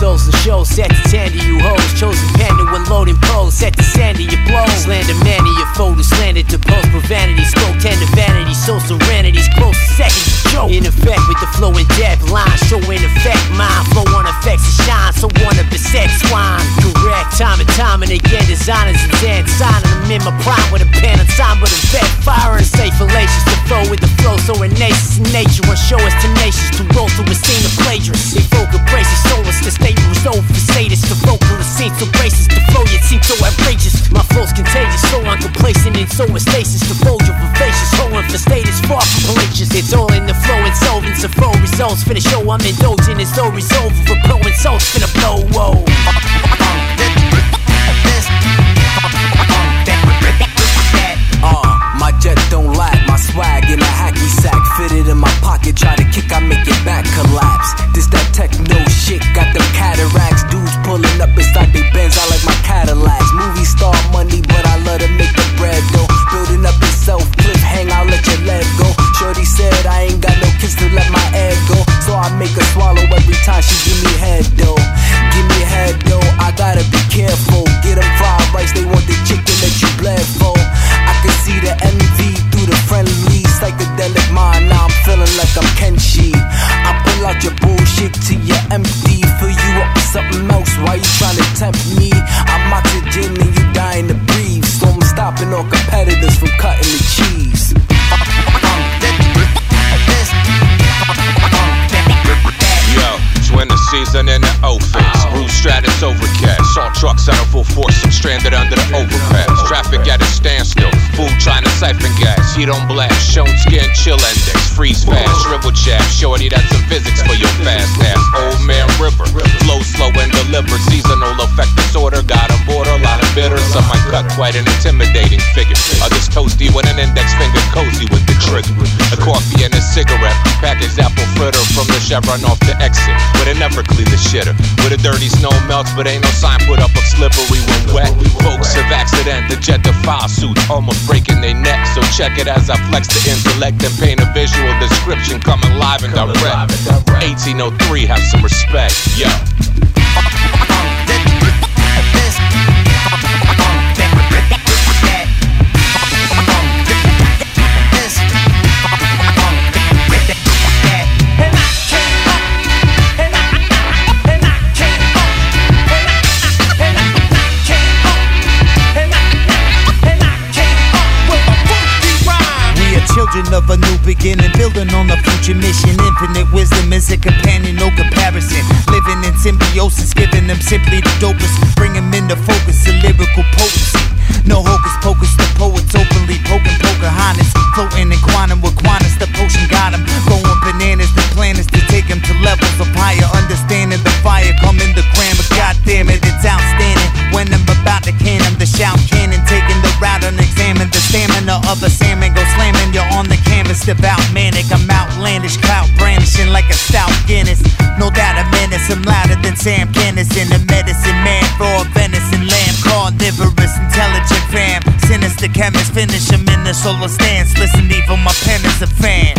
those the show set to tend to you hoes. Chosen pen to unload and pose, set to sand to your blows. Slander man of your photos, slander to post profanity. Spoke tender vanity, so serenity's close to second joke. In effect with the flow in depth, line showing effect. Mind flow on effects to shine, so wanna beset swine. Correct time and time and again, designers and dead signing them in my prime with a pen and time with a vet. Fire and stay fallacious to flow with the so innate in nature and show us tenacious to roll through a scene of plagiarists. They vocal braces, soulless, the statement was over for status. The vocalist seems so racist, the flow yet seems so outrageous. My flow's contagious, so uncomplacent and so is stasis. The vulture vivacious, holding for status, far from pelagious. It's all in the flow, insolvent, so full results. For the show, I'm indulging, it's all resolved for pro insults, finna blow, whoa. Winter season in the office. Oh. Bruce Stratus overcast. Saw trucks out of full force and stranded under the overpass. Oh. Traffic at a standstill. Food trying to siphon gas. You don't blast. Shown skin chill index. Freeze fast. Shrivel chat. Shorty, that's some physics for your fast ass. Old man river. Flow slow and deliver. Seasonal effect disorder. Got on board a lot of bitter. Some might cut quite an intimidating figure. Others toasty with an index finger cozy with the trigger. A coffee and a cigarette. Packaged apple fritter from the Chevron off the exit. With a never clean the shitter. With a dirty snow melts, but ain't no sign put up of slippery when wet. Folks have accident, the jet suits almost breaking their neck. So check it as I flex the intellect and paint a visual description coming live and direct. 1803, have some respect, yo. Children of a new beginning, building on a future mission. Infinite wisdom is a companion, no comparison. Living in symbiosis, giving them simply the dopest. Bring them into focus, a lyrical potency. No hocus pocus, the poets openly poking Pocahontas. Floating in quantum with Qantas, the potion got 'em. Going bananas, the plan is to take 'em to levels of higher understanding. The fire come in the grammar, goddamn it, it's outstanding. When I'm about to can 'em, the shout cannon, taking the route unexamined. The stamina of a canvas, devout manic. I'm outlandish, clout brandishing like a stout Guinness. No doubt a menace, I'm louder than Sam Kinison. The medicine man, raw venison, lamb, carnivorous, intelligent fam. Sinister chemist, finish him in the solo stance. Listen, even my pen is a fan.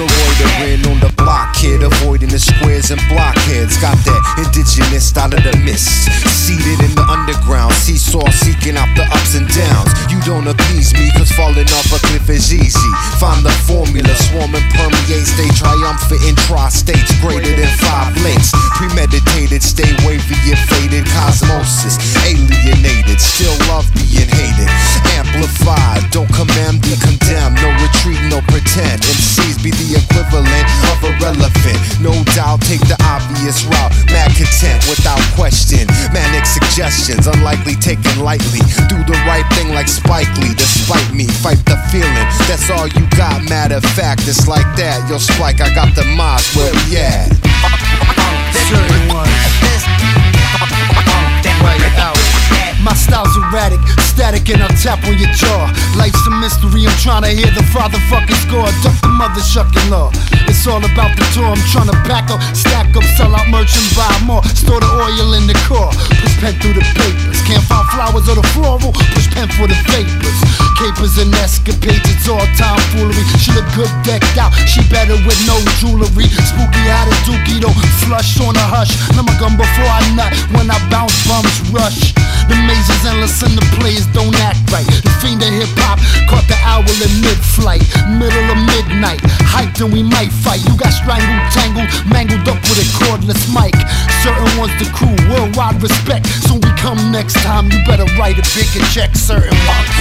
No loitering on the block, kid, avoiding the squares and blockheads. Got that indigenous style of the mist. Seated in the underground, seesaw seeking out the ups and downs. You don't appease me, cause falling off a cliff is easy. Find the formula, swarm and permeate, stay triumphant in tri-states greater than five links. Premeditated, stay wavy and faded, cosmosis, equivalent of irrelevant. No doubt, take the obvious route. Mad content without question. Manic suggestions, unlikely taken lightly. Do the right thing like Spike Lee, despite me. Fight the feeling, that's all you got. Matter of fact, it's like that. Yo, Spike, I got the Maz, where we at? Right out. My style's erratic, and I'll tap on your jaw. Life's a mystery, I'm trying to hear the father fucking score. Duck the mother shucking law. It's all about the tour, I'm trying to back up, stack up, sell out merch and buy more. Store the oil in the car, push pen through the papers. Can't find flowers or the floral, push pen for the vapors. Capers and escapades, it's all time foolery. She look good decked out, she better with no jewelry. Spooky had a dookie though, flush on a hush. My gun before I nut, when I bounce, bums rush. The maze is endless and the players don't act right. The fiend of hip hop caught the owl in mid flight, middle of midnight. Hyped and we might fight. You got strangled, tangled, mangled up with a cordless mic. Certain ones the crew, worldwide respect. So we come next time, you better write a bigger check. Certain. This